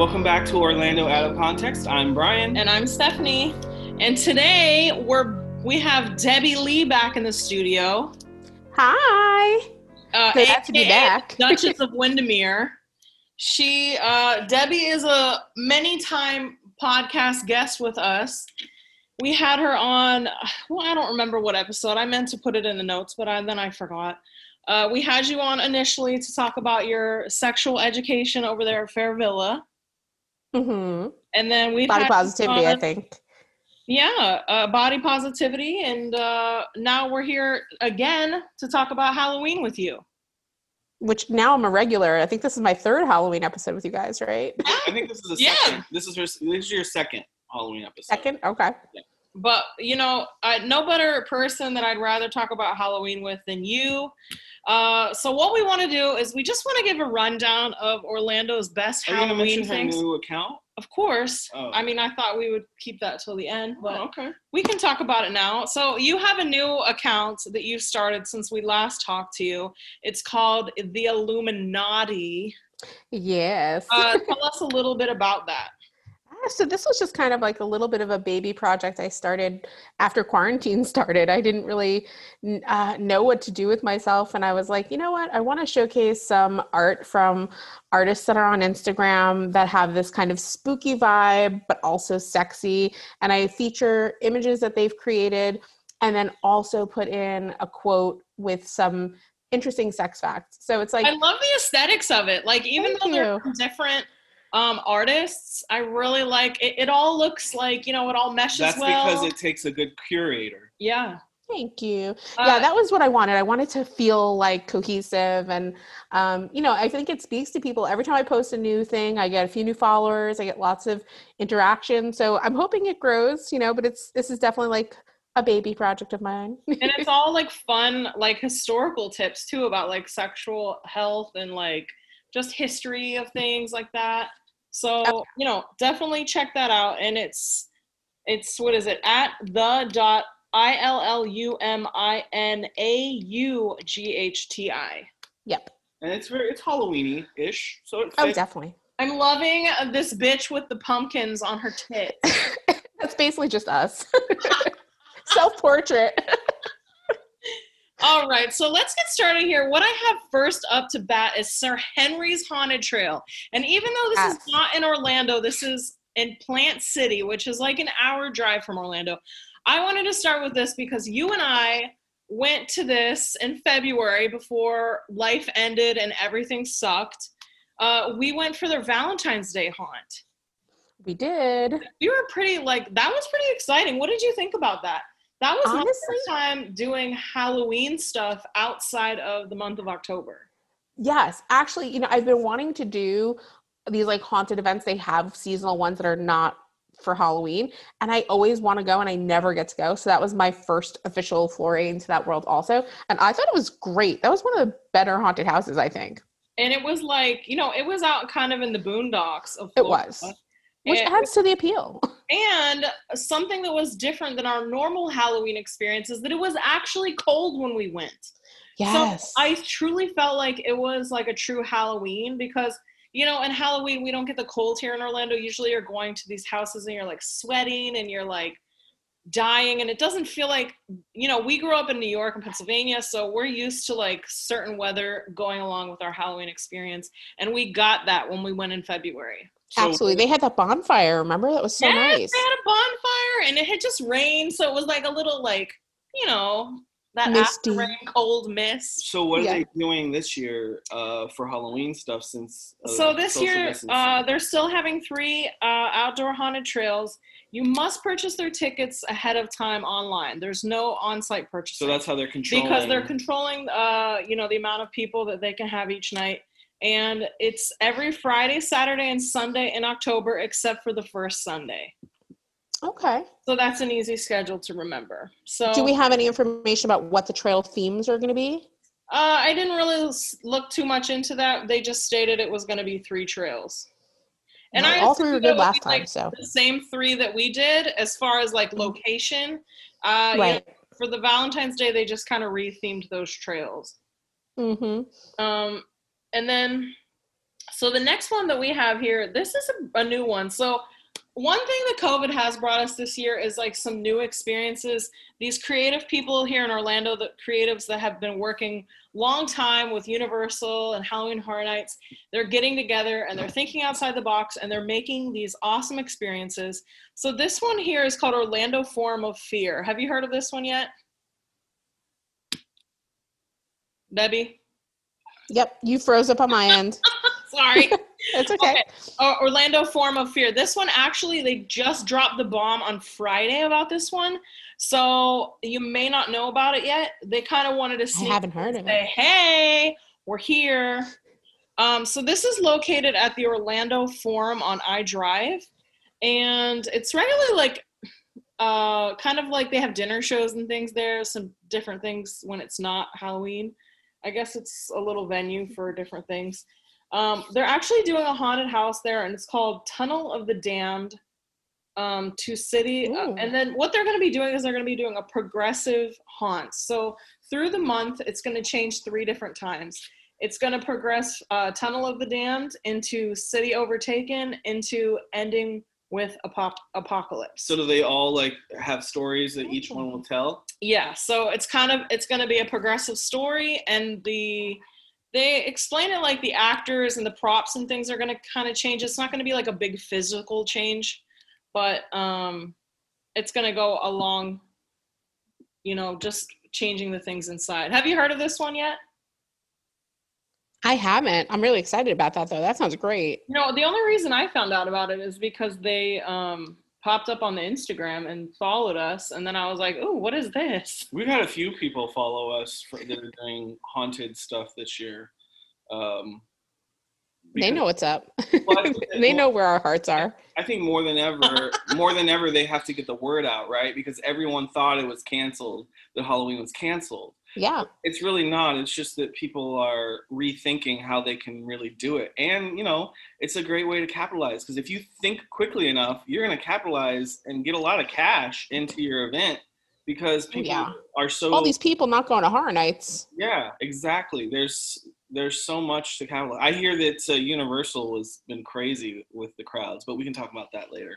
Welcome back to Orlando Out of Context. I'm Brian. And I'm Stephanie. And today we're we have Debbie Lee back in the studio. Hi. Uh, Glad to be back. Duchess of Windermere. She uh, Debbie is a many time podcast guest with us. We had her on. Well, I don't remember what episode. I meant to put it in the notes, but I, then I forgot. Uh, we had you on initially to talk about your sexual education over there at Fair Villa, hmm and then we Body positivity, I think. Yeah, uh, body positivity, and uh, now we're here again to talk about Halloween with you. Which now I'm a regular. I think this is my third Halloween episode with you guys, right? I think this is the Yeah. second. This is her, this is your second Halloween episode. Second? Okay. But you know, I, no better person that I'd rather talk about Halloween with than you. Uh, so what we want to do is we just want to give a rundown of Orlando's best Are you gonna Halloween mention her things. new account? Of course. Oh. I mean, I thought we would keep that till the end, but Oh, okay. we can talk about it now. So you have a new account that you've started since we last talked to you. It's called the Illuminaughti. Yes. Uh, tell us a little bit about that. So this was just kind of like a little bit of a baby project I started after quarantine started. I didn't really uh, know what to do with myself, and I was like, you know what? I want to showcase some art from artists that are on Instagram that have this kind of spooky vibe, but also sexy. And I feature images that they've created, and then also put in a quote with some interesting sex facts. So it's like I love the aesthetics of it. Like even though they're different um, artists, I really like it. It all looks like you know it all meshes That's well. because it takes a good curator. yeah. Thank you. Uh, yeah, that was what I wanted. I wanted to feel like cohesive, and um, you know, I think it speaks to people. Every time I post a new thing, I get a few new followers. I get lots of interaction. So I'm hoping it grows. You know, but it's this is definitely like a baby project of mine. and it's all like fun like historical tips too about like sexual health and like just history of things like that so you know definitely check that out and it's it's what is it at the dot i l l u m i n a u g h t i yep. And it's very it's Halloweeny ish. So it Oh, definitely. i'm loving uh, this bitch with the pumpkins on her tits That's basically just us. Self portrait. All right, so let's get started here. What I have first up to bat is Sir Henry's Haunted Trail. And even though this Yes. is not in Orlando, this is in Plant City, which is like an hour drive from Orlando. I wanted to start with this because you and I went to this in February before life ended and everything sucked. Uh, we went for their Valentine's Day haunt. We did. We were pretty like that was pretty exciting. What did you think about that? That was my Honestly- first time doing Halloween stuff outside of the month of October. Yes, actually, you know, I've been wanting to do these like haunted events. They have seasonal ones that are not for Halloween, and I always want to go and I never get to go. So that was my first official foray into that world also, and I thought it was great. That was one of the better haunted houses, I think. And it was like, you know, it was out kind of in the boondocks of It was. Which And- adds to the appeal. And something that was different than our normal Halloween experience is that it was actually cold when we went. Yes. So I truly felt like it was like a true Halloween because, you know, in Halloween, we don't get the cold here in Orlando. Usually you're going to these houses and you're like sweating and you're like dying. And it doesn't feel like, you know, we grew up in New York and Pennsylvania. So we're used to like certain weather going along with our Halloween experience. And we got that when we went in February. So- Absolutely. They had that bonfire, remember? That was so yes, nice. they had a bonfire and it had just rained. So it was like a little like, you know, that Misty. after rain cold mist. So what Yeah. are they doing this year uh, for Halloween stuff since? Uh, So this year, uh, they're still having three uh, outdoor haunted trails. You must purchase their tickets ahead of time online. There's no on-site purchasing so that's how they're controlling. because they're controlling, uh, you know, the amount of people that they can have each night. And it's every Friday, Saturday, and Sunday in October, except for the first Sunday. Okay. So that's an easy schedule to remember. So Do we have any information about what the trail themes are going to be? Uh, I didn't really look too much into that. They just stated it was going to be three trails. And Well, I all three were good last be, like, time, so the same three that we did as far as like location. Uh, you know, right. for the Valentine's Day, they just kind of rethemed those trails. Mm-hmm. Um, and then, So the next one that we have here, this is a, a new one. So one thing that COVID has brought us this year is like some new experiences. These creative people here in Orlando, the creatives that have been working long time with Universal and Halloween Horror Nights, they're getting together and they're thinking outside the box and they're making these awesome experiences. So this one here is called Orlando Forum of Fear. Have you heard of this one yet? Debbie? Yep, you froze up on my end. Sorry. It's okay. okay. Uh, Orlando Forum of Fear. This one actually, they just dropped the bomb on Friday about this one. So you may not know about it yet. They kind of wanted to I haven't heard of say, it. Hey, we're here. Um, so this is located at the Orlando Forum on iDrive, and it's regularly like uh, kind of like they have dinner shows and things there. Some different things when it's not Halloween. I guess it's a little venue for different things. Um, they're actually doing a haunted house there, and it's called Tunnel of the Damned um, to City. Uh, and then what they're going to be doing is they're going to be doing a progressive haunt. So through the month, it's going to change three different times. It's going to progress uh, Tunnel of the Damned into City Overtaken into ending with apop- apocalypse. So do they all like have stories that each one will tell? Yeah. So it's kind of it's going to be a progressive story, and the they explain it like the actors and the props and things are going to kind of change. It's not going to be like a big physical change, but um, it's going to go along, you know, just changing the things inside. Have you heard of this one yet? I haven't. I'm really excited about that though. That sounds great. You know, the only reason I found out about it is because they um, popped up on the Instagram and followed us, and then I was like, "Oh, what is this?" We've had a few people follow us for, that are doing haunted stuff this year. Um, they know what's up. Well, they know where our hearts are. I think more than ever, more than ever, they have to get the word out, right? Because everyone thought it was canceled. That Halloween was canceled. Yeah. It's really not. It's just that people are rethinking how they can really do it. And, you know, it's a great way to capitalize because if you think quickly enough, you're going to capitalize and get a lot of cash into your event because people yeah. are so all these people not going to horror nights. Yeah, exactly. There's there's so much to capitalize. I hear that uh, Universal has been crazy with the crowds, but we can talk about that later.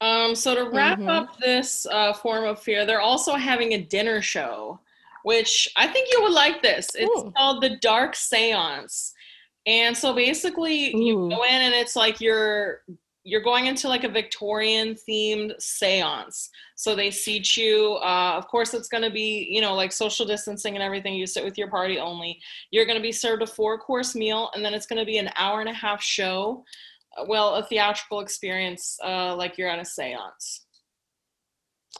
Um, so to wrap mm-hmm. up this uh, Forum of Fear, they're also having a dinner show which I think you would like this. It's Ooh. called the Dark Seance. And so basically Ooh. you go in and it's like you're you're going into like a Victorian themed seance. So they seat you. Uh, of course, it's going to be, you know, like social distancing and everything. You sit with your party only. You're going to be served a four course meal, and then it's going to be an hour and a half show. Uh, well, a theatrical experience, uh, like you're at a seance.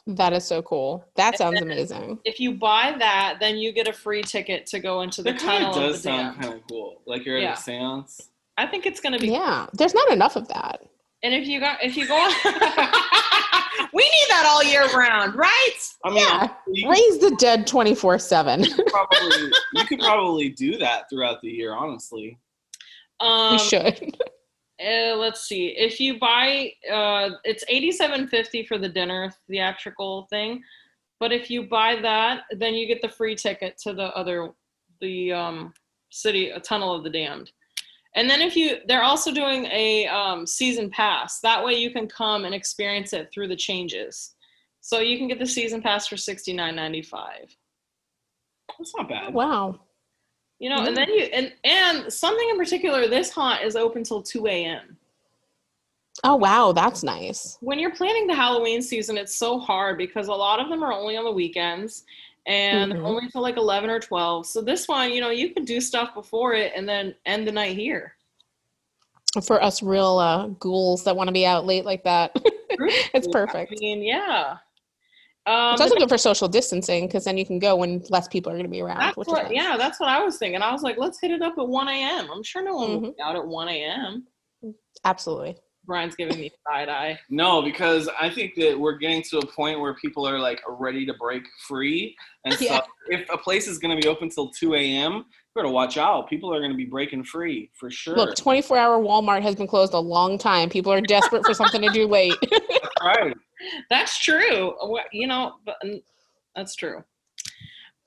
That is so cool. That sounds amazing. If you buy that, then you get a free ticket to go into the that tunnel. That does sound kind of cool. Like you're yeah. at a seance. I think it's gonna be. Yeah, there's not enough of that. And if you got, if you go, we need that all year round, right? I mean, yeah. raise the dead twenty four seven. You could probably do that throughout the year, honestly. Um, we should. Uh, let's see. If you buy, uh, it's eighty-seven fifty for the dinner theatrical thing, but if you buy that, then you get the free ticket to the other, the um, city a tunnel of the damned. And then if you, they're also doing a um, season pass. That way you can come and experience it through the changes. So you can get the season pass for sixty-nine ninety-five. That's not bad. Wow. You know, and then you and and something in particular, this haunt is open till two a.m. Oh wow, that's nice. When you're planning the Halloween season, it's so hard because a lot of them are only on the weekends and mm-hmm. only till like eleven or twelve. So this one, you know, you could do stuff before it and then end the night here. For us real uh, ghouls that want to be out late like that, it's perfect. I mean, yeah. Um, it's also good for social distancing because then you can go when less people are going to be around. That's what, nice. Yeah, that's what I was thinking. I was like, let's hit it up at 1 a.m. I'm sure no one mm-hmm. will be out at 1 a.m. Absolutely. Brian's giving me side eye. No, because I think that we're getting to a point where people are like ready to break free. And so yeah. if a place is going to be open till 2 a.m., you better watch out. People are going to be breaking free for sure. Look, 24 hour Walmart has been closed a long time. People are desperate for something to do late. That's right. That's true. You know, that's true.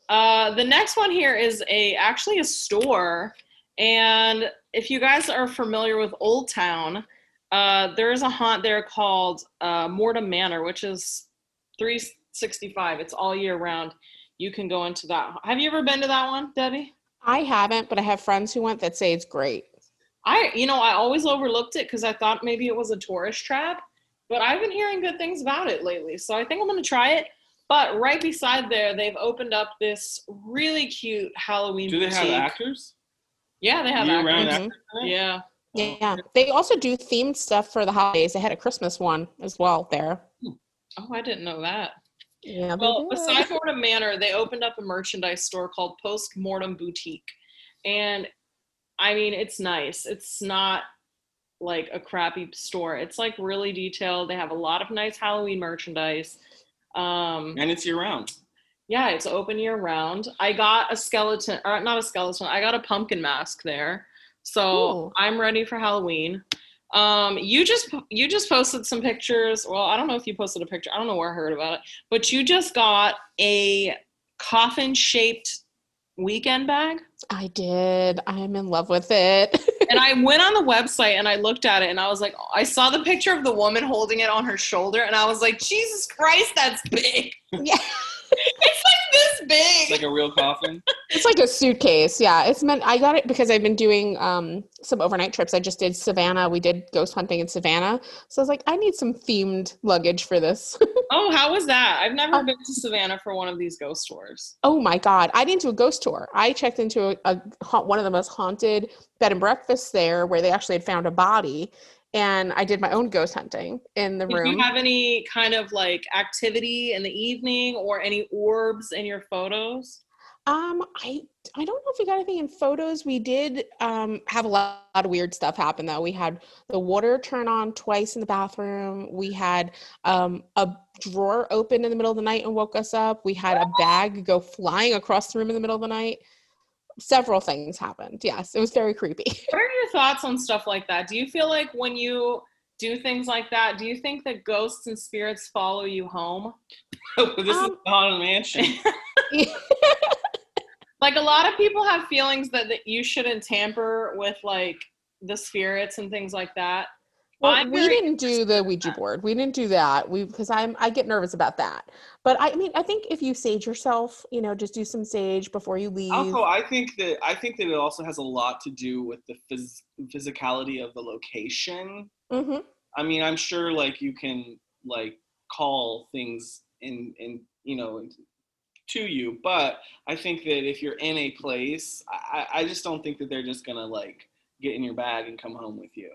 Uh, the next one here is a actually a store And if you guys are familiar with Old Town, uh, there is a haunt there called uh, Mortem Manor, which is 365. It's all year round. You can go into that. Have you ever been to that one, Debbie? I haven't, but I have friends who went that say it's great. I, you know, I always overlooked it because I thought maybe it was a tourist trap, but I've been hearing good things about it lately. So I think I'm going to try it. But right beside there, they've opened up this really cute Halloween. Do they have actors? Yeah, they have Year-round actors. actors? actors? Yeah. Yeah. They also do themed stuff for the holidays. They had a Christmas one as well there. Oh, I didn't know that. Yeah. Well, did. besides Mortem Manor, they opened up a merchandise store called Post Mortem Boutique. And I mean, it's nice. It's not like a crappy store. It's like really detailed. They have a lot of nice Halloween merchandise. Um, And it's year round. yeah, it's open year round. I got a skeleton, or not a skeleton, I got a pumpkin mask there. So Ooh. I'm ready for Halloween. Um, you just you just posted some pictures. Well, I don't know if you posted a picture. I don't know where I heard about it, but you just got a coffin shaped weekend bag. I did. I'm in love with it. And I went on the website and I looked at it and I was like, I saw the picture of the woman holding it on her shoulder and I was like, Jesus Christ, that's big. yeah. It's like this big. It's like a real coffin. It's like a suitcase. Yeah. It's meant I got it because I've been doing um some overnight trips. I just did Savannah. We did ghost hunting in Savannah. So I was like, I need some themed luggage for this. Oh, how was that? I've never Um, been to Savannah for one of these ghost tours. Oh my God. I didn't do a ghost tour. I checked into a, a ha- one of the most haunted bed and breakfasts there where they actually had found a body. And I did my own ghost hunting in the Did room. you have any kind of like activity in the evening or any orbs in your photos? Um, I I don't know if we got anything in photos. We did um have a lot, lot of weird stuff happen though. We had the water turn on twice in the bathroom. We had um a drawer open in the middle of the night and woke us up. We had a bag go flying across the room in the middle of the night. Several things happened. Yes, it was very creepy. What are your thoughts on stuff like that? Do you feel like when you do things like that, do you think that ghosts and spirits follow you home? this is Um, the haunted mansion. Like a lot of people have feelings that, that you shouldn't tamper with like the spirits and things like that. Well, I'm we very didn't do the Ouija board. We didn't do that. We because I'm I get nervous about that. But I mean, I think if you sage yourself, you know, just do some sage before you leave. Also, I think that I think that it also has a lot to do with the phys- physicality of the location. hmm I mean, I'm sure like you can like call things in in you know to you, but I think that if you're in a place, I, I just don't think that they're just gonna like get in your bag and come home with you.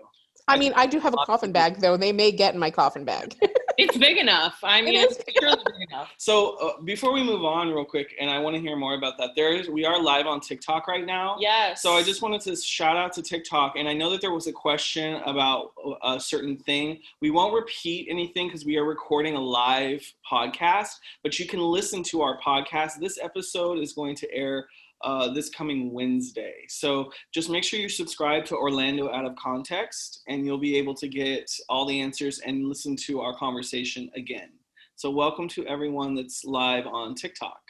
I mean, I do have a coffin bag though. They may get in my coffin bag. It's big enough. I mean, is it's surely big enough. So uh, before we move on, real quick, and I want to hear more about that. There is we are live on TikTok right now. Yes. So I just wanted to shout out to TikTok, and I know that there was a question about a certain thing. We won't repeat anything because we are recording a live podcast, but you can listen to our podcast. This episode is going to air uh, this coming Wednesday. So just make sure you subscribe to Orlando Out of Context, and you'll be able to get all the answers and listen to our conversation again. So welcome to everyone that's live on TikTok.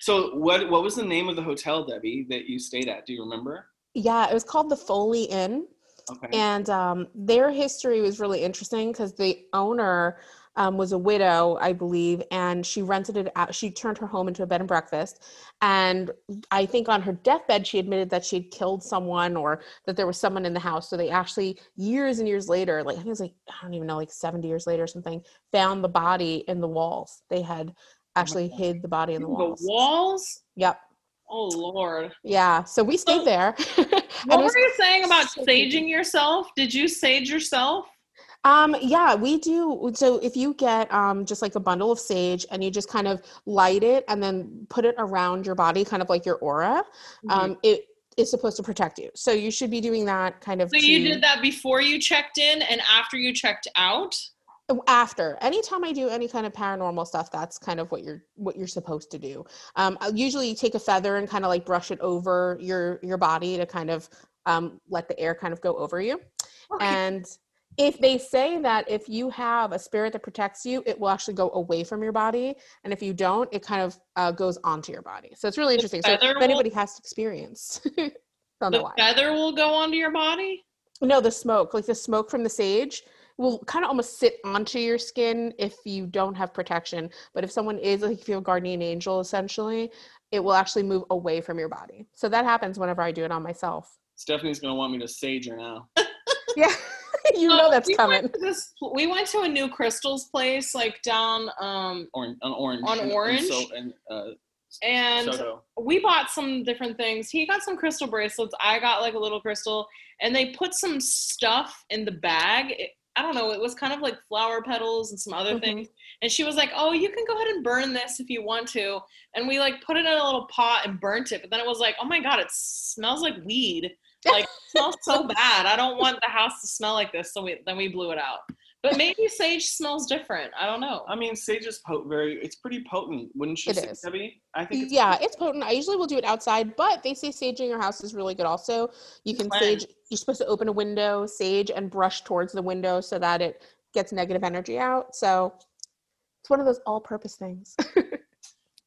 So what what was the name of the hotel, Debbie, that you stayed at? Do you remember? yeah, it was called the Foley Inn, Okay. and um, their history was really interesting because the owner um, was a widow, I believe, and she rented it out. She turned her home into a bed and breakfast, and I think on her deathbed she admitted that she had killed someone or that there was someone in the house. So they actually years and years later, like I think it was like I don't even know, like seventy years later or something, found the body in the walls. They had actually hid the body in the walls. the walls. Yep. Oh Lord. Yeah. So we stayed So, there. What was were you saying about saging yourself? Did you sage yourself? Um, yeah, we do. So if you get um just like a bundle of sage and you just kind of light it and then put it around your body, kind of like your aura, Mm-hmm. um, it is supposed to protect you. So you should be doing that kind of So you did that before you checked in and after you checked out? after anytime i do any kind of paranormal stuff that's kind of what you're what you're supposed to do um I'll usually take a feather and kind of like brush it over your your body to kind of um let the air kind of go over you Okay. and if they say that if you have a spirit that protects you it will actually go away from your body and if you don't it kind of uh, goes onto your body so it's really interesting so if will- anybody has experience Don't know The why. feather will go onto your body. No, the smoke, like the smoke from the sage, will kind of almost sit onto your skin if you don't have protection. But if someone is like if you have a guardian angel, essentially, it will actually move away from your body. So that happens whenever I do it on myself. Stephanie's gonna want me to sage her now. Yeah, you know Uh, that's we coming. Went this, we went to a new crystals place, like down, um, Orange on orange. On and- and Orange? So, and uh, and Soto. we bought some different things. He got some crystal bracelets. I got like a little crystal, and they put some stuff in the bag. It, I don't know. It was kind of like flower petals and some other Mhm. things. And she was like, "Oh, you can go ahead and burn this if you want to." And we like put it in a little pot and burnt it. But then it was like, "Oh my god, it smells like weed. Like it smells so bad. I don't want the house to smell like this." So we then we blew it out. But maybe sage smells different. I don't know. I mean, sage is po- very. It's pretty potent, wouldn't you It say, is. Debbie? I think. It's yeah, it's potent. I usually will do it outside, but they say sage in your house is really good also. You can Cleanse. sage, you're supposed to open a window, sage, and brush towards the window so that it gets negative energy out. So it's one of those all purpose things.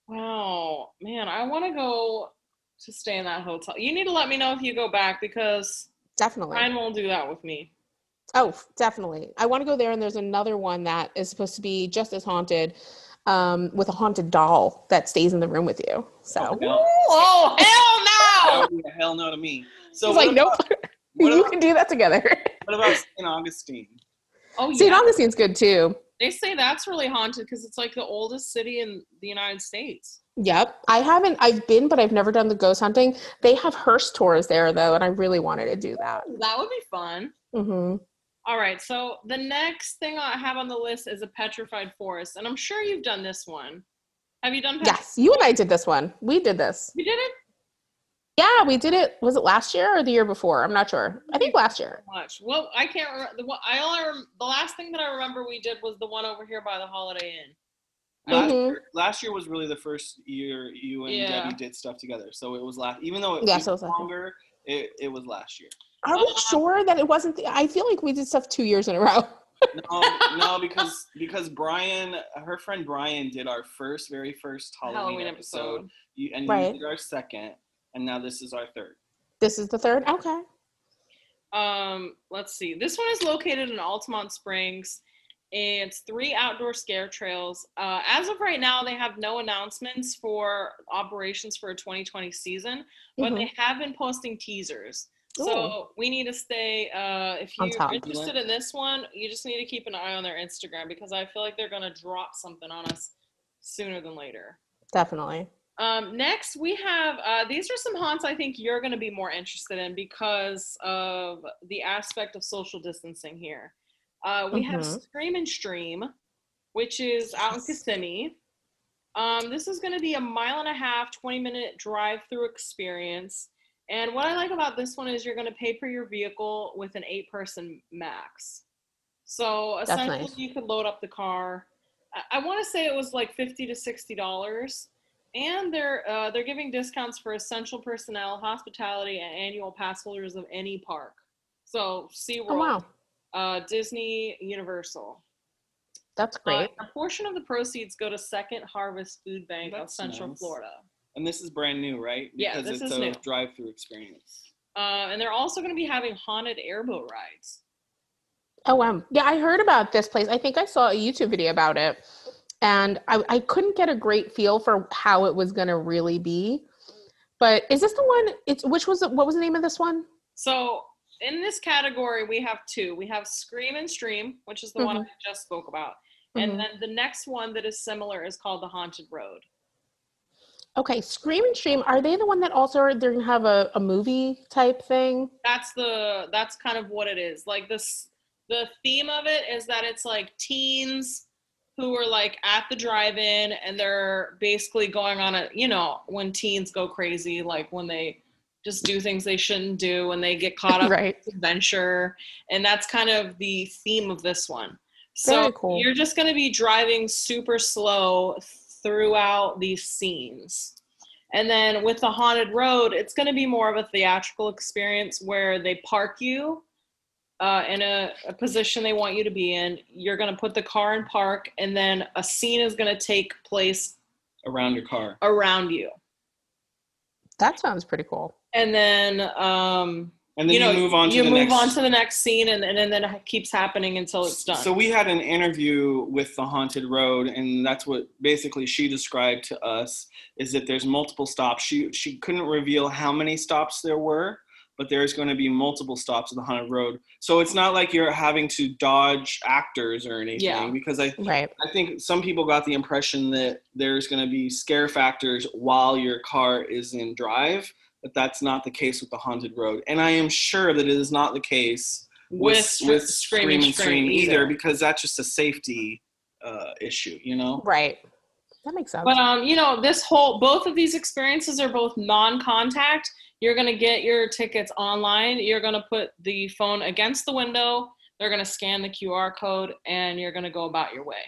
Wow, man, I want to go to stay in that hotel. You need to let me know if you go back because definitely. Ryan won't do that with me. Oh, definitely. I want to go there, and there's another one that is supposed to be just as haunted um, with a haunted doll that stays in the room with you. So No. Oh, hell no! hell no to me. So he's like, nope, about, what you about, can do that together. what about St. Augustine? no! Oh, St. Augustine's good too. They say that's really haunted because it's like the oldest city in the United States. Yep. I haven't, I've been, but I've never done the ghost hunting. They have hearse tours there though, and I really wanted to do that. That would be fun. hmm All right, so the next thing I have on the list is a petrified forest, and I'm sure you've done this one. Have you done? Petri- Yes, you and I did this one. We did this. You did it. Yeah, we did it. Was it last year or the year before? I'm not sure. I think last year. Much. Well, I can't remember. The one I only rem- the last thing that I remember we did was the one over here by the Holiday Inn. Last, Mhm. year, last year was really the first year you and Yeah. Debbie did stuff together. So it was last, even though it Yes, was it was last longer, it, it was last year. Are we Uh, sure that it wasn't? The, I feel like we did stuff two years in a row. No, no, because because Brian, her friend Brian, did our first, very first Halloween, Halloween episode. episode. You, and Right. you did our second, and now this is our third. This is the third. Okay. Um, let's see. This one is located in Altamonte Springs. and It's three outdoor scare trails. Uh, as of right now, they have no announcements for operations for a 2020 season, but Mhm. they have been posting teasers. So we need to stay. Uh, if you're top. interested in this one, you just need to keep an eye on their Instagram because I feel like they're gonna drop something on us sooner than later. Definitely. Um, next, we have uh, these are some haunts I think you're going to be more interested in because of the aspect of social distancing here. Uh, we have Mhm. Scream and Stream, which is out in Kissimmee. Um, this is going to be a mile and a half, 20 minute drive through experience. And what I like about this one is you're going to pay for your vehicle with an eight person max. So essentially, nice. you could load up the car. I, I want to say it was like 50 to 60 dollars and they're uh, they're giving discounts for essential personnel, hospitality, and annual pass holders of any park. So SeaWorld, Oh wow, uh, Disney, Universal. that's Uh, great. a portion of the proceeds go to Second Harvest Food Bank of Central nice. Florida. And this is brand new, right? Yeah, Because this it's is a new. drive-through experience. Uh, and they're also going to be having haunted airboat rides. Oh wow, yeah, I heard about this place. I think I saw a YouTube video about it, and I, I couldn't get a great feel for how it was going to really be. But is this the one? It's which was the, what was the name of this one? So in this category, we have two. We have Scream and Stream, which is the one I just spoke about. Mhm. And then the next one that is similar is called the Haunted Road. Okay, Scream and Stream. Are they the one that also are, they're gonna have a, a movie type thing? that's the that's kind of what it is like this the theme of it is that it's like teens who are like at the drive-in and they're basically going on a you know when teens go crazy like when they just do things they shouldn't do when they get caught up right. in adventure and that's kind of the theme of this one so cool. you're just going to be driving super slow throughout these scenes and then with the haunted road, it's going to be more of a theatrical experience where they park you uh, in a, a position they want you to be in. You're going to put the car in park, and then a scene is going to take place Around your car. around you. That sounds pretty cool. and then um, and then you know you move on to you the move next on to the next scene, and, and, then it keeps happening until it's done. So we had an interview with the haunted road, and that's what basically she described to us is that there's multiple stops. She she couldn't reveal how many stops there were, but there's going to be multiple stops of the haunted road. So it's not like you're having to dodge actors or anything. Yeah. Because I Right. I think some people got the impression that there's going to be scare factors while your car is in drive, but that's not the case with the haunted road. And I am sure that it is not the case with with, scream and scream either, because that's just a safety uh, issue, you know. Right. That makes sense. But um, you know, this whole both of these experiences are both non-contact. You're gonna get your tickets online. You're gonna put the phone against the window. They're gonna scan the QR code, and you're gonna go about your way.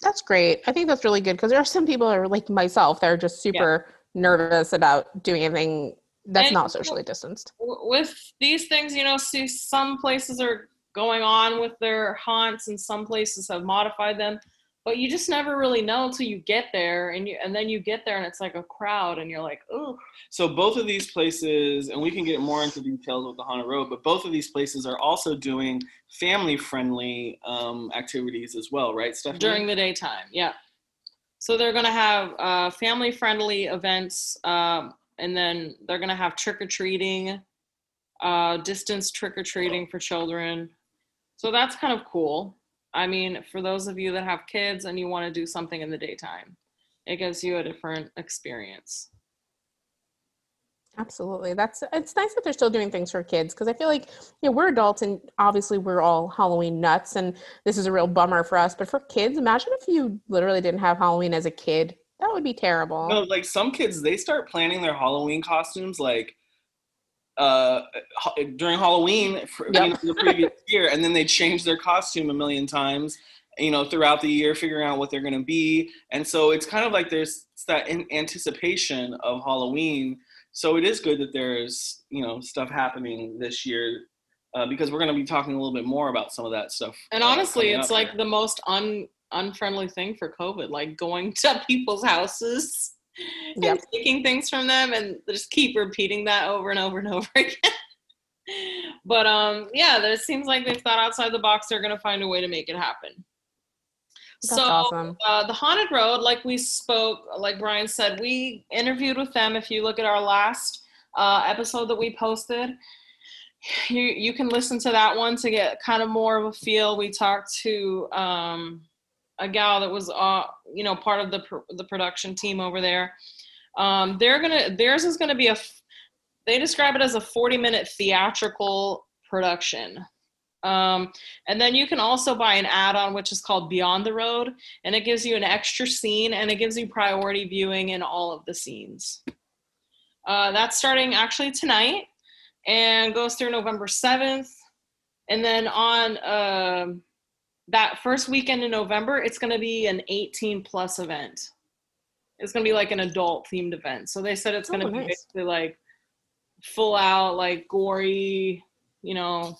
That's great. I think that's really good because there are some people that are like myself that are just super nervous about doing anything that's And- not socially distanced. With these things, you know, see some places are going on with their haunts, and some places have modified them. But you just never really know until you get there, and you and then you get there, and it's like a crowd, and you're like, oh, So both of these places, and we can get more into details with the haunted road, but both of these places are also doing family-friendly um, activities as well, right, Stephanie? during the daytime yeah. So they're going to have uh, family friendly events um, and then they're going to have trick-or-treating uh, distance trick-or-treating for children. So that's kind of cool i mean for those of you that have kids and you want to do something in the daytime it gives you a different experience Absolutely. That's it's nice that they're still doing things for kids because I feel like you know we're adults and obviously we're all Halloween nuts and this is a real bummer for us. But for kids, imagine if you literally didn't have Halloween as a kid. That would be terrible. No, like some kids, they start planning their Halloween costumes like uh during Halloween for, you know, the previous year, and then they change their costume a million times. You know, throughout the year, figuring out what they're going to be, and so it's kind of like there's that in anticipation of Halloween. So it is good that there's you know stuff happening this year uh, because we're going to be talking a little bit more about some of that stuff. and uh, honestly it's like here. the most un unfriendly thing for covid like going to people's houses Yep. taking things from them and just keep repeating that over and over and over again but um yeah there seems like they've thought outside the box they're going to find a way to make it happen That's so awesome. uh, the haunted road like we spoke like brian said we interviewed with them if you look at our last uh, episode that we posted you you can listen to that one to get kind of more of a feel we talked to um, a gal that was uh, you know part of the pr- the production team over there. Um, they're gonna theirs is gonna be a f- they describe it as a 40 minute theatrical production. Um, and then you can also buy an add-on which is called beyond the road and it gives you an extra scene and it gives you priority viewing in all of the scenes. Uh, that's starting actually tonight and goes through november 7th and then on um that first weekend in november it's going to be an 18 plus event. It's going to be like an adult themed event. So they said it's going to Oh, be nice. basically like full out like gory you know.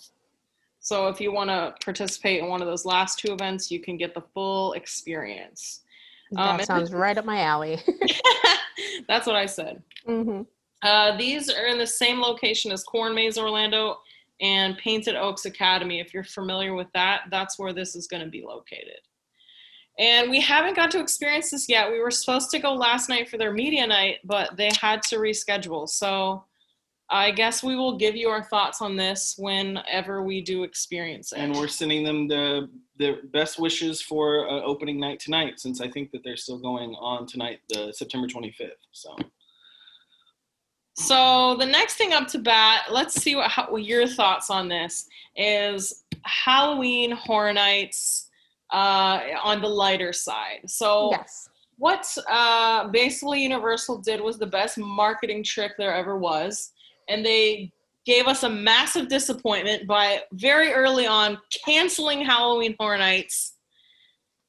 So if you want to participate in one of those last two events you can get the full experience. Um, that and- sounds right up my alley. that's what i said. Hmm uh, these are in the same location as Corn Maze Orlando and Painted Oaks Academy. If you're familiar with that, that's where this is going to be located. And we haven't got to experience this yet. We were supposed to go last night for their media night, but they had to reschedule. So I guess we will give you our thoughts on this whenever we do experience it. and we're sending them the the best wishes for uh, opening night tonight since i think that they're still going on tonight the september 25th so So the next thing up to bat, let's see what, how, what your thoughts on this is Halloween Horror Nights uh, on the lighter side. So Yes. what uh, basically Universal did was the best marketing trick there ever was, and they gave us a massive disappointment by very early on canceling Halloween Horror Nights,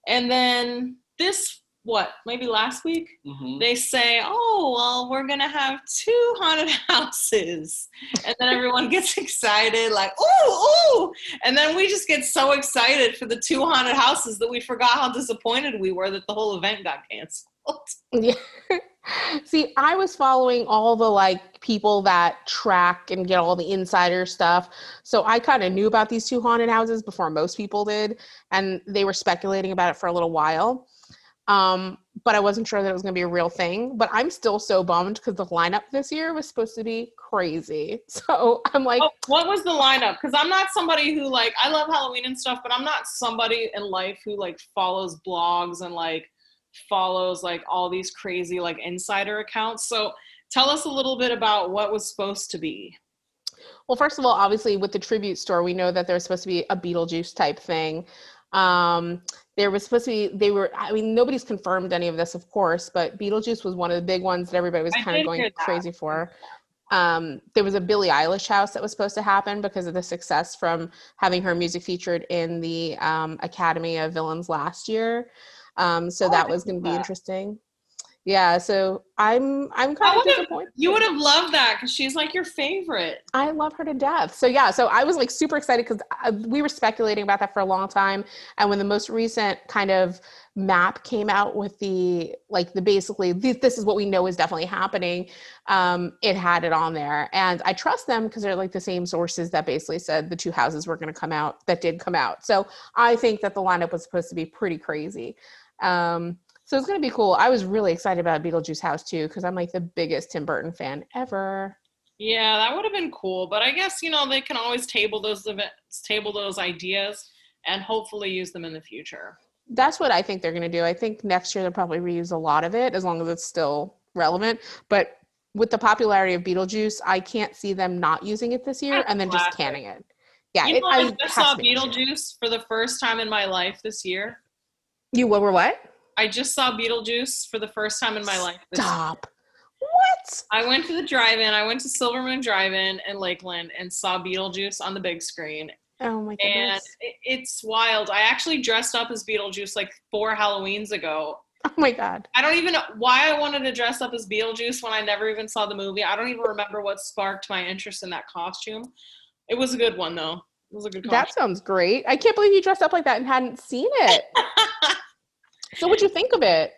and then this what maybe last week mhm. they say, "Oh, well, we're gonna have two haunted houses," and then everyone gets excited, like, oh ooh!" And then we just get so excited for the two haunted houses that we forgot how disappointed we were that the whole event got canceled. Yeah. See, I was following all the like people that track and get all the insider stuff. So I kind of knew about these two haunted houses before most people did, and they were speculating about it for a little while. Um, but I wasn't sure that it was going to be a real thing. But I'm still so bummed because the lineup this year was supposed to be crazy. So I'm like, Oh, what was the lineup? Because I'm not somebody who like I love Halloween and stuff, but I'm not somebody in life who like follows blogs and like follows like all these crazy like insider accounts. So tell us a little bit about what was supposed to be. Well, first of all, obviously with the tribute store, we know that there's supposed to be a Beetlejuice type thing. Um, there was supposed to be they were I mean nobody's confirmed any of this, of course, but Beetlejuice was one of the big ones that everybody was kind of going crazy for. Um, there was a Billie Eilish house that was supposed to happen because of the success from having her music featured in the um, Academy of Villains last year. Um, so Oh, that was going to be interesting. Yeah, so I'm I'm kind of disappointed. You would have loved that because she's like your favorite. I love her to death. So yeah, so I was like super excited because we were speculating about that for a long time, and when the most recent kind of map came out with the like the basically this, this is what we know is definitely happening, um, it had it on there, and I trust them because they're like the same sources that basically said the two houses were going to come out that did come out. So I think that the lineup was supposed to be pretty crazy. Um, so it's going to be cool. I was really excited about Beetlejuice House too because I'm like the biggest Tim Burton fan ever. Yeah, that would have been cool. But I guess you know they can always table those events, table those ideas, and hopefully use them in the future. That's what I think they're going to do. I think next year they'll probably reuse a lot of it as long as it's still relevant. But with the popularity of Beetlejuice, I can't see them not using it this year That's and then just canning it. Yeah, you it, know, I, I just saw to be next year. Beetlejuice for the first time in my life this year. You were what? I just saw Beetlejuice for the first time in my life. Stop. What? I went to the drive-in. I went to Silver Moon Drive-in in Lakeland and saw Beetlejuice on the big screen, Oh my god. and goodness. it, it's wild. I actually dressed up as Beetlejuice like four Halloweens ago. Oh my god. I don't even know why I wanted to dress up as Beetlejuice when I never even saw the movie. I don't even remember what sparked my interest in that costume. It was a good one though. It was a good costume. That sounds great. I can't believe you dressed up like that and hadn't seen it. so what'd you think of it?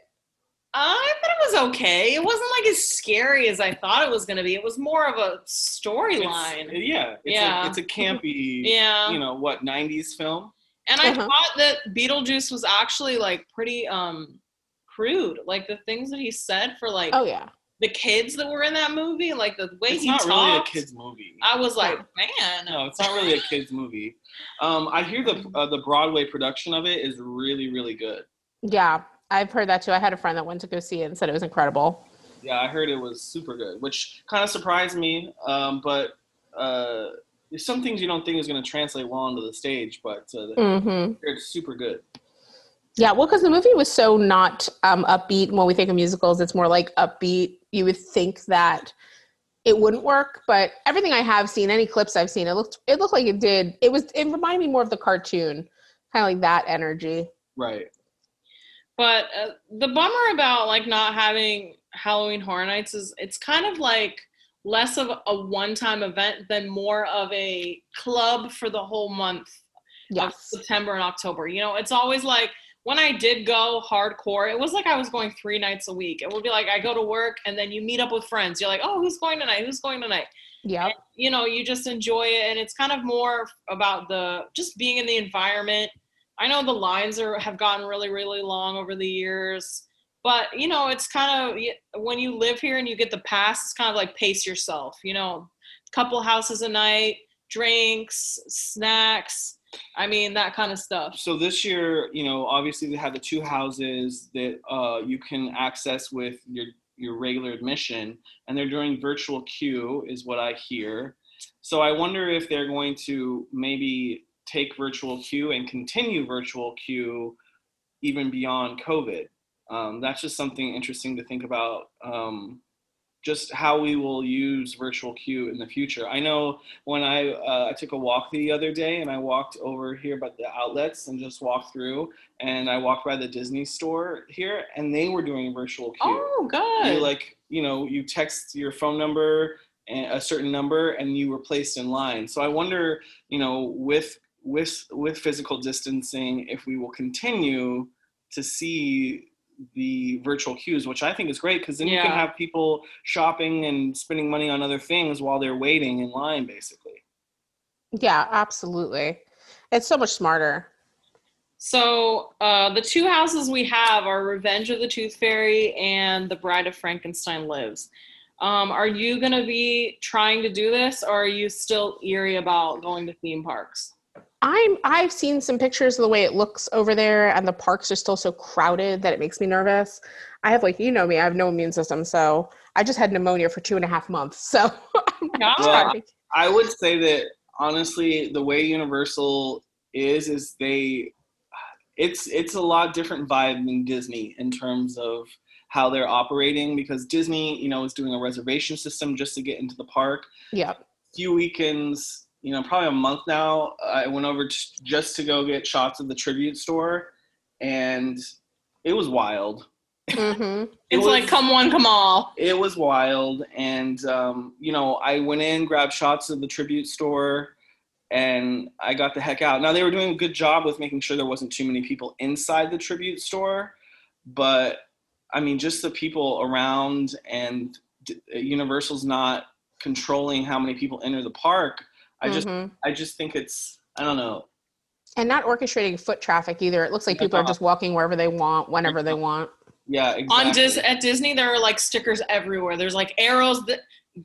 I thought it was okay. It wasn't like as scary as I thought it was going to be. It was more of a storyline. It's, yeah, it's Yeah. A, it's a campy, Yeah. you know, what '90s film. And I Uh-huh. thought that Beetlejuice was actually like pretty um crude. Like the things that he said for like Oh yeah. the kids that were in that movie, like the way It's he not talked. really a kids movie. I was like, man. No, it's not really a kids movie. Um, I hear the uh, the Broadway production of it is really really good. Yeah. I've heard that too. I had a friend that went to go see it and said it was incredible. Yeah, I heard it was super good, which kind of surprised me. Um, but uh, there's some things you don't think is going to translate well onto the stage, but uh, Mm-hmm. it's super good. Yeah, well, because the movie was so not um, upbeat. When we think of musicals, it's more like upbeat. You would think that it wouldn't work, but everything I have seen, any clips I've seen, it looked it looked like it did. It was it reminded me more of the cartoon, kind of like that energy. Right. But uh, the bummer about like not having Halloween Horror Nights is it's kind of like less of a one-time event than more of a club for the whole month of September and October. You know, it's always like when I did go hardcore, it was like I was going three nights a week. It would be like I go to work and then you meet up with friends. You're like, oh, who's going tonight? Who's going tonight? Yeah. You know, you just enjoy it, and it's kind of more about the just being in the environment. I know the lines are have gotten really, really long over the years, but you know, it's kind of when you live here and you get the pass, it's kind of like pace yourself. You know, couple houses a night, drinks, snacks. I mean, that kind of stuff. So this year, you know, obviously they have the two houses that uh, you can access with your your regular admission, and they're doing virtual queue, is what I hear. So I wonder if they're going to maybe take virtual queue and continue virtual queue even beyond COVID. Um, that's just something interesting to think about. Um, just how we will use virtual queue in the future. I know when I uh, I took a walk the other day and I walked over here by the outlets and just walked through and I walked by the Disney store here and they were doing virtual queue. Oh, good. You like you know you text your phone number and a certain number and you were placed in line. So I wonder you know with with with physical distancing if we will continue to see the virtual queues, which I think is great because then you can have people shopping and spending money on other things while they're waiting in line, basically. Yeah, absolutely. It's so much smarter. So uh, the two houses we have are Revenge of the Tooth Fairy and The Bride of Frankenstein Lives. Um, are you going to be trying to do this, or are you still eerie about going to theme parks? I'm I've seen some pictures of the way it looks over there and the parks are still so crowded that it makes me nervous. I have like you know me, I have no immune system, so I just had pneumonia for two and a half months. So I'm Yeah. trying I would say that honestly, the way Universal is, is they, it's it's a lot different vibe than Disney in terms of how they're operating because Disney, you know, is doing a reservation system just to get into the park. yeah. few weekends, you know, probably a month now, I went over t- just to go get shots of the tribute store, and it was wild. hmm It It's was- like come one, come all. it was wild, and um, you know, I went in, grabbed shots of the tribute store, and I got the heck out. Now they were doing a good job with making sure there wasn't too many people inside the tribute store, but I mean, just the people around and d- Universal's not controlling how many people enter the park. I just Mhm. I just think it's I don't know. and not orchestrating foot traffic either. It looks like people are just walking wherever they want, whenever they want. Yeah, exactly. On Dis- at Disney, there are like stickers everywhere. There's like arrows that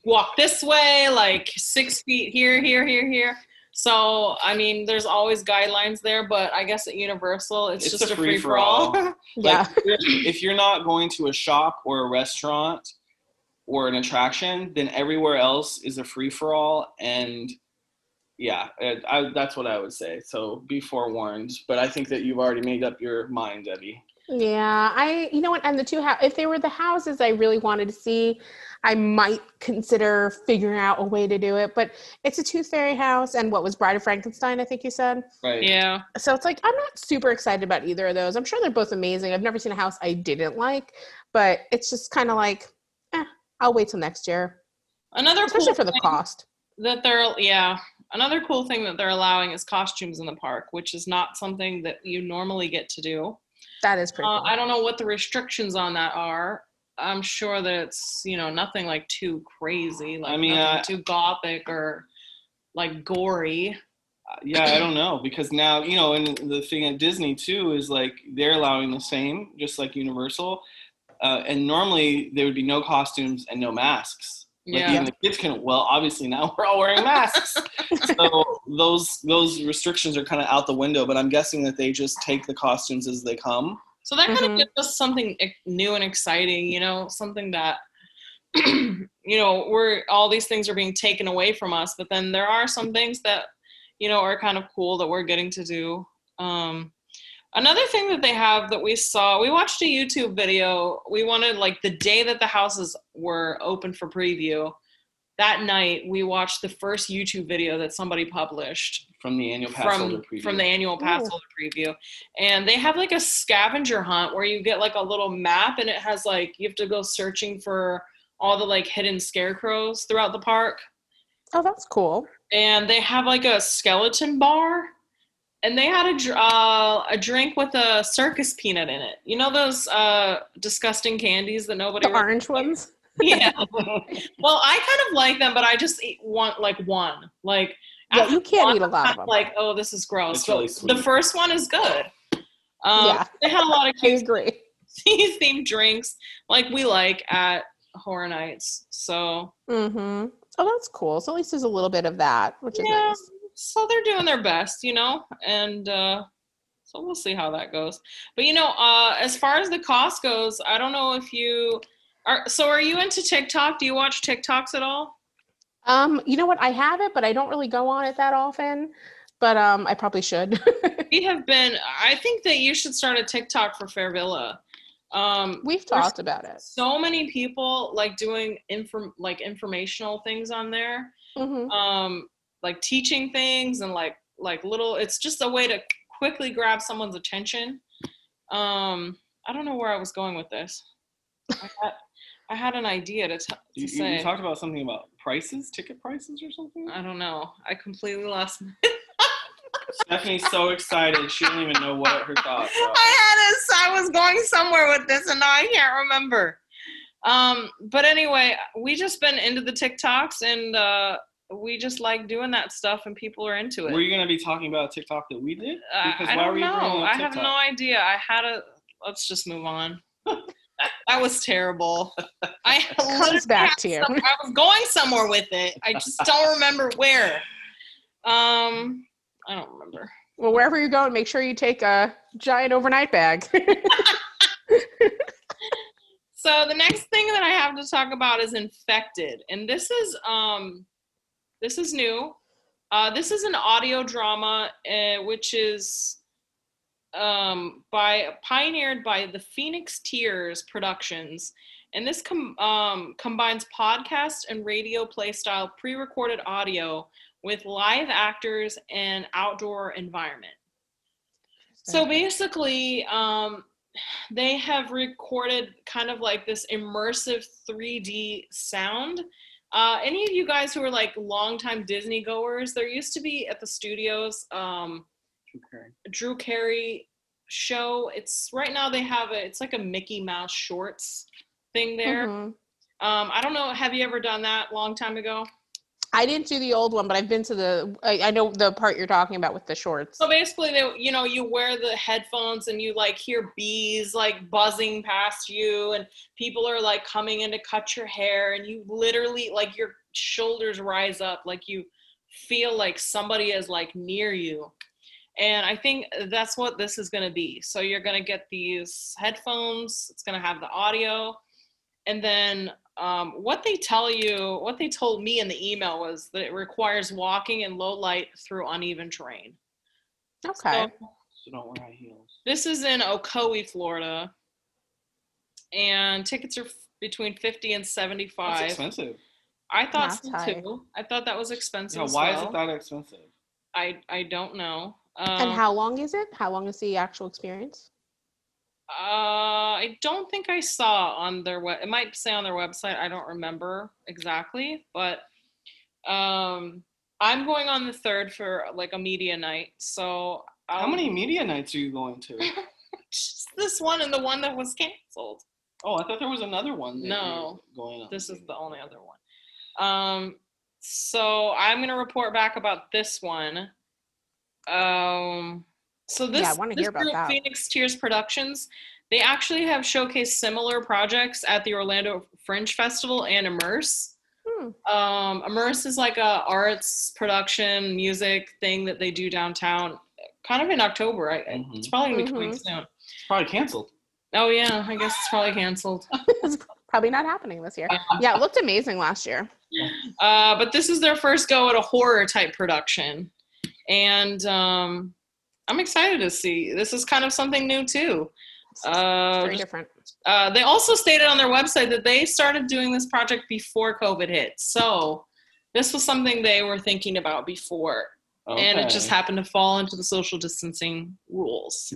walk this way, like six feet here, here, here, here. So I mean, there's always guidelines there, but I guess at Universal, it's, It's just a a free for all. free-for-all. Yeah. Like, if you're not going to a shop or a restaurant or an attraction, then everywhere else is a free for all. And yeah, I, that's what I would say. So be forewarned. But I think that you've already made up your mind, Debbie. Yeah, I you know what, and the two hou- if they were the houses I really wanted to see, I might consider figuring out a way to do it. But it's a Tooth Fairy house, and what was Bride of Frankenstein? I think you said. Right. yeah. So it's like I'm not super excited about either of those. I'm sure they're both amazing. I've never seen a house I didn't like, but it's just kind of like, eh, I'll wait till next year, Another especially cool for the thing cost. that they're yeah. Another cool thing that they're allowing is costumes in the park, which is not something that you normally get to do. That is pretty. Uh, cool. I don't know what the restrictions on that are. I'm sure that it's you know nothing like too crazy, like I mean, nothing uh, too gothic or like gory. Uh, yeah, I don't know because now you know, and the thing at Disney too is like they're allowing the same, just like Universal. Uh, and normally there would be no costumes and no masks. Like Yeah. even the kids can. Well, obviously now we're all wearing masks, so those those restrictions are kind of out the window. But I'm guessing that they just take the costumes as they come. So that kind Mhm. of gives us something new and exciting, you know, something that you know, we're all these things are being taken away from us, but then there are some things that you know are kind of cool that we're getting to do. Um another thing that they have that we saw, we watched a YouTube video. We wanted like the day that the houses were open for preview. That night, we watched the first YouTube video that somebody published From the annual pass holder from preview. from the annual pass Ooh. holder preview and they have like a scavenger hunt where you get like a little map and it has like you have to go searching for all the like hidden scarecrows throughout the park oh, that's cool. and they have like a skeleton bar and they had a uh, a drink with a circus peanut in it you know those uh disgusting candies that nobody The really- orange ones. yeah well i kind of like them but i just eat one like one like Yeah, you can't one, eat a lot I'm of them. like oh this is gross It's but really the first one is good um, Yeah. they had a lot of I cute agree. themed drinks like we like at horror nights so Mm-hmm. Oh, that's cool. So at least there's a little bit of that, which is nice. So they're doing their best you know and uh so we'll see how that goes but you know uh as far as the cost goes i don't know if you are so are you into tiktok do you watch tiktoks at all Um, you know what? I have it, but I don't really go on it that often. But um, I probably should. we have been i think that you should start a tiktok for fair villa um We've talked about it. so many people like doing inform like informational things on there hmm um like teaching things and like like little it's just a way to quickly grab someone's attention um i don't know where i was going with this i had, I had an idea to, t- to You, you- say you talked about something about prices, ticket prices, or something. i don't know i completely lost my Stephanie's so excited. She don't even know what her thoughts are. I had this. I was going somewhere with this, and now I can't remember. Um, but anyway, we just been into the TikToks, and uh, we just like doing that stuff, and people are into it. Were you gonna be talking about a TikTok that we did? I- Because I why don't were you know. I have no idea. I had a. Let's just move on. that was terrible. I literally back to you. some- I was going somewhere with it. I just don't remember where. Um, I don't remember. Well, wherever you're going, make sure you take a giant overnight bag. So the next thing that I have to talk about is infected, and this is um, this is new. Uh, this is an audio drama, uh, which is um, by pioneered by the Phoenix Tears Productions, and this com- um, combines podcast and radio play style pre-recorded audio with live actors and outdoor environment. So basically, um, they have recorded kind of like this immersive 3D sound. Uh, any of you guys who are like longtime Disney goers, there used to be at the studios um, Okay. Drew Carey show. It's right now they have a it's like a Mickey Mouse shorts thing there. Mhm. Um, I don't know. Have you ever done that long time ago? I didn't do the old one, but I've been to the. I, I know the part you're talking about with the shorts. So basically, they, you know, you wear the headphones and you like hear bees like buzzing past you, and people are like coming in to cut your hair, and you literally like your shoulders rise up, like you feel like somebody is like near you. And I think that's what this is going to be. So you're going to get these headphones. It's going to have the audio, and then um, what they tell you, what they told me in the email was that it requires walking in low light through uneven terrain. Okay. So So don't wear high heels. this is in Ocoee, Florida, and tickets are f- between fifty and seventy-five. That's seventy-five. expensive. I thought so too. I thought that was expensive. Yeah, why well. is it that expensive? I I don't know. Um, and how long is it? How long is the actual experience? Uh, I don't think I saw on their web. It might say on their website. I don't remember exactly, but um, I'm going on the third for like a media night. So How many media nights are you going to? Just this one and the one that was canceled. Oh, I thought there was another one. that No, going on. This is the only other one. Um, so I'm gonna report back about this one. Um, so this, Yeah, I wanna this hear about group, that. Phoenix Tears Productions, they actually have showcased similar projects at the Orlando Fringe Festival and Immerse. Hmm. Um, Immerse is like a arts production music thing that they do downtown, kind of in October. I, Mhm. It's probably gonna be coming Mhm. soon. It's probably canceled. Oh yeah, I guess it's probably canceled. it's probably not happening this year. Yeah, it looked amazing last year. Uh, but this is their first go at a horror type production, and um, I'm excited to see. This is kind of something new too. Uh, very different. uh, they also stated on their website that they started doing this project before COVID hit, so this was something they were thinking about before, and it just happened to fall into the social distancing rules.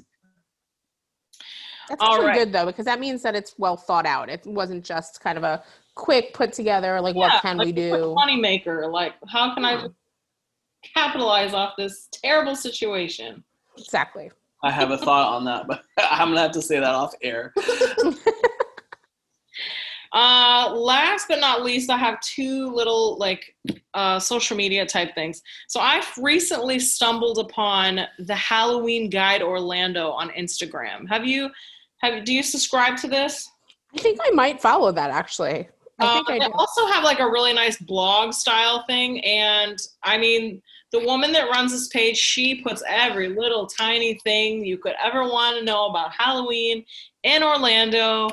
That's all actually right. good though, because that means that it's well thought out. It wasn't just kind of a quick put together, like what can like we a quick do? Money maker, like how can I Hmm. capitalize off this terrible situation? Exactly. I have a thought on that, but I'm gonna have to say that off air. Uh, last but not least, I have two little like uh, social media type things. So I've recently stumbled upon the Halloween Guide Orlando on Instagram. Have you? Have do you subscribe to this? I think I might follow that actually. I Uh, think I do. also have like a really nice blog style thing, and I mean, the woman that runs this page, she puts every little tiny thing you could ever want to know about Halloween in Orlando,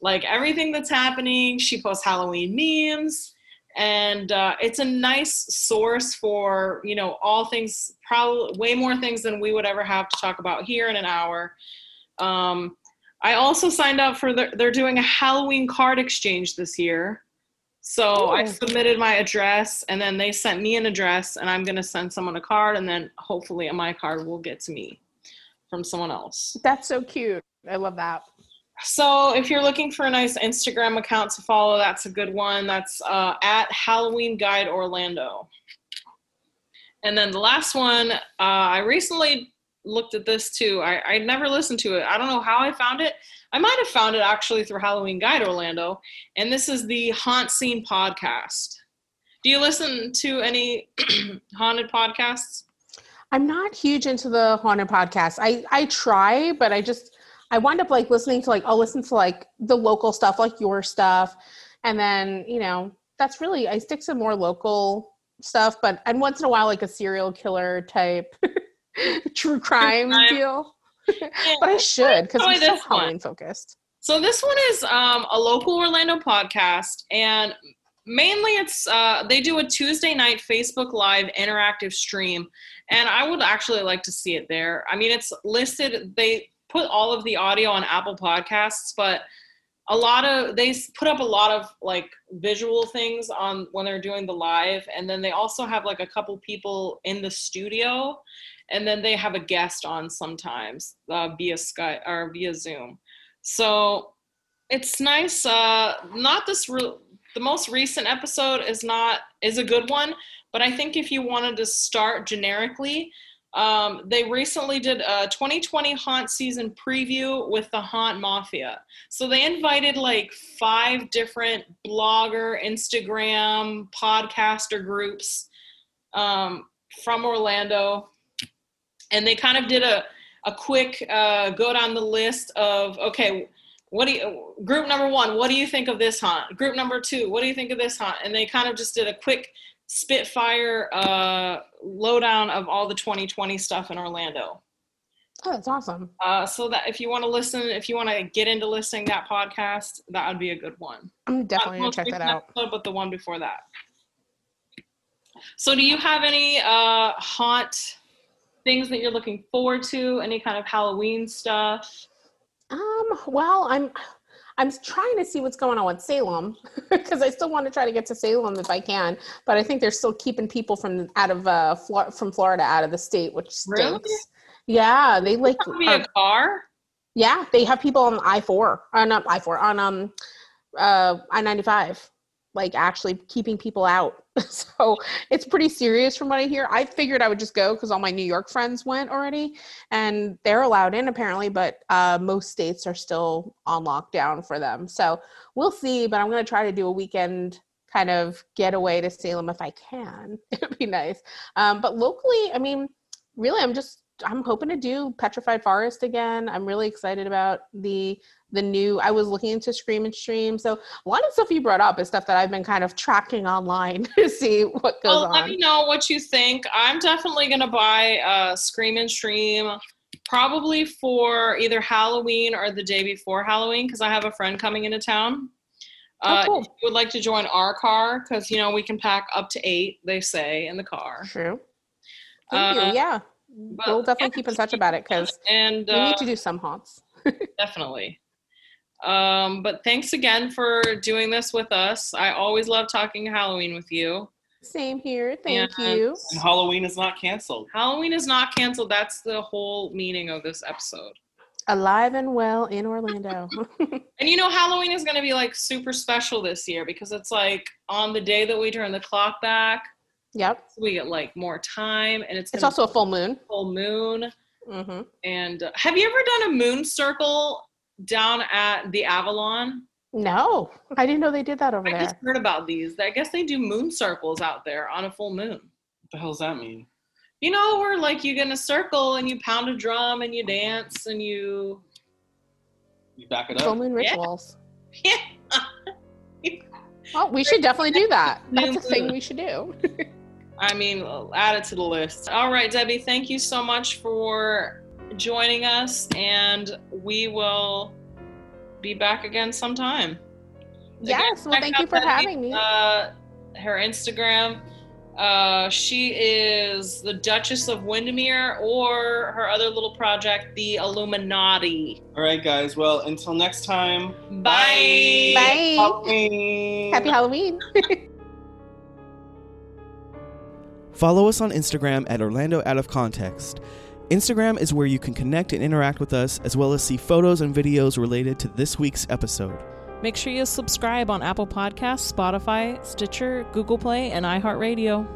like everything that's happening. She posts Halloween memes, and uh, it's a nice source for you know all things, probably way more things than we would ever have to talk about here in an hour. Um, I also signed up for the, they're doing a Halloween card exchange this year. So I submitted my address and then they sent me an address and I'm going to send someone a card and then hopefully my card will get to me from someone else. That's so cute. I love that. So if you're looking for a nice Instagram account to follow, that's a good one. That's uh, at Halloween Guide Orlando. And then the last one, uh, I recently looked at this too. I, I never listened to it. I don't know how I found it. I might have found it actually through Halloween Guide Orlando. And this is the Haunt Scene podcast. Do you listen to any haunted podcasts? I'm not huge into the haunted podcasts. I I try, but I just I wind up like listening to like I'll listen to like the local stuff, like your stuff, and then you know that's really I stick to more local stuff. But and once in a while, like a serial killer type true crime, crime. deal. But I should because I'm so this. Halloween focused. So this one is um, a local Orlando podcast, and mainly it's uh, they do a Tuesday night Facebook Live interactive stream, and I would actually like to see it there. I mean, it's listed. They put all of the audio on Apple Podcasts, but a lot of they put up a lot of like visual things on when they're doing the live, and then they also have like a couple people in the studio, and then they have a guest on sometimes uh, via Skype or via Zoom. So it's nice. Uh, not this re- the most recent episode is not is a good one, but I think if you wanted to start generically, um, they recently did a 2020 haunt season preview with the Haunt Mafia. So they invited like five different blogger, Instagram, podcaster groups um, from Orlando, and they kind of did a a quick uh, go down the list of okay what do you group number one what do you think of this haunt group number two what do you think of this haunt and they kind of just did a quick spitfire uh, lowdown of all the 2020 stuff in orlando. Oh, that's awesome. uh, so that if you want to listen if you want to get into listening that podcast that would be a good one. I'm definitely gonna check that out. episode, but the one before that. So do you have any uh, haunt things that you're looking forward to any kind of halloween stuff Um, well, I'm I'm trying to see what's going on with Salem because I still want to try to get to Salem if I can, but I think they're still keeping people from out of uh Flor- from Florida out of the state, which stinks. Really? Yeah, they like be a car yeah, they have people on I four, uh, not I four, on um uh I ninety five, like actually keeping people out. so it's pretty serious from what I hear. I figured I would just go because all my New York friends went already, and they're allowed in apparently, but uh, most states are still on lockdown for them. So we'll see. But I'm gonna try to do a weekend kind of getaway to Salem if I can. It'd be nice. Um, but locally, I mean, really, I'm just I'm hoping to do Petrified Forest again. I'm really excited about the the new. I was looking into Scream and Stream, so a lot of stuff you brought up is stuff that I've been kind of tracking online to see what goes on. well, let me know what you think. I'm definitely gonna buy uh, Scream and Stream, probably for either Halloween or the day before Halloween, because I have a friend coming into town. Oh, Uh, cool. If you would like to join our car, because you know we can pack up to eight, they say in the car. True. Thank Uh, you. Yeah, but- we'll definitely keep in touch about it because And we uh, need to do some haunts. definitely. Um, but thanks again for doing this with us. I always love talking Halloween with you. Same here. Thank And- you. And Halloween is not canceled. Halloween is not canceled. That's the whole meaning of this episode. Alive and well in Orlando. And you know, Halloween is going to be like super special this year because it's like on the day that we turn the clock back, yep. we get like more time, and it's, It's also a full moon. full moon. hmm And uh, have you ever done a moon circle down at the Avalon? No, I didn't know they did that over there. I just heard about these. I guess they do moon circles out there on a full moon. What the hell does that mean? You know, where like you get in a circle and you pound a drum and you dance and you. You back it Full up. moon rituals. Yeah. Well, we should definitely do that. That's a thing we should do. I mean, add it to the list. All right, Debbie, thank you so much for joining us, and we will be back again sometime. yes. Well, thank you for Debbie, having me. Uh, her Instagram. Uh, she is the Duchess of Windermere, or her other little project, the Illuminaughti. All right, guys. Well, until next time. Bye. Bye. Halloween. Happy Halloween. Follow us on Instagram at Orlando Out of Context. Instagram is where you can connect and interact with us, as well as see photos and videos related to this week's episode. Make sure you subscribe on Apple Podcasts, Spotify, Stitcher, Google Play, and iHeartRadio.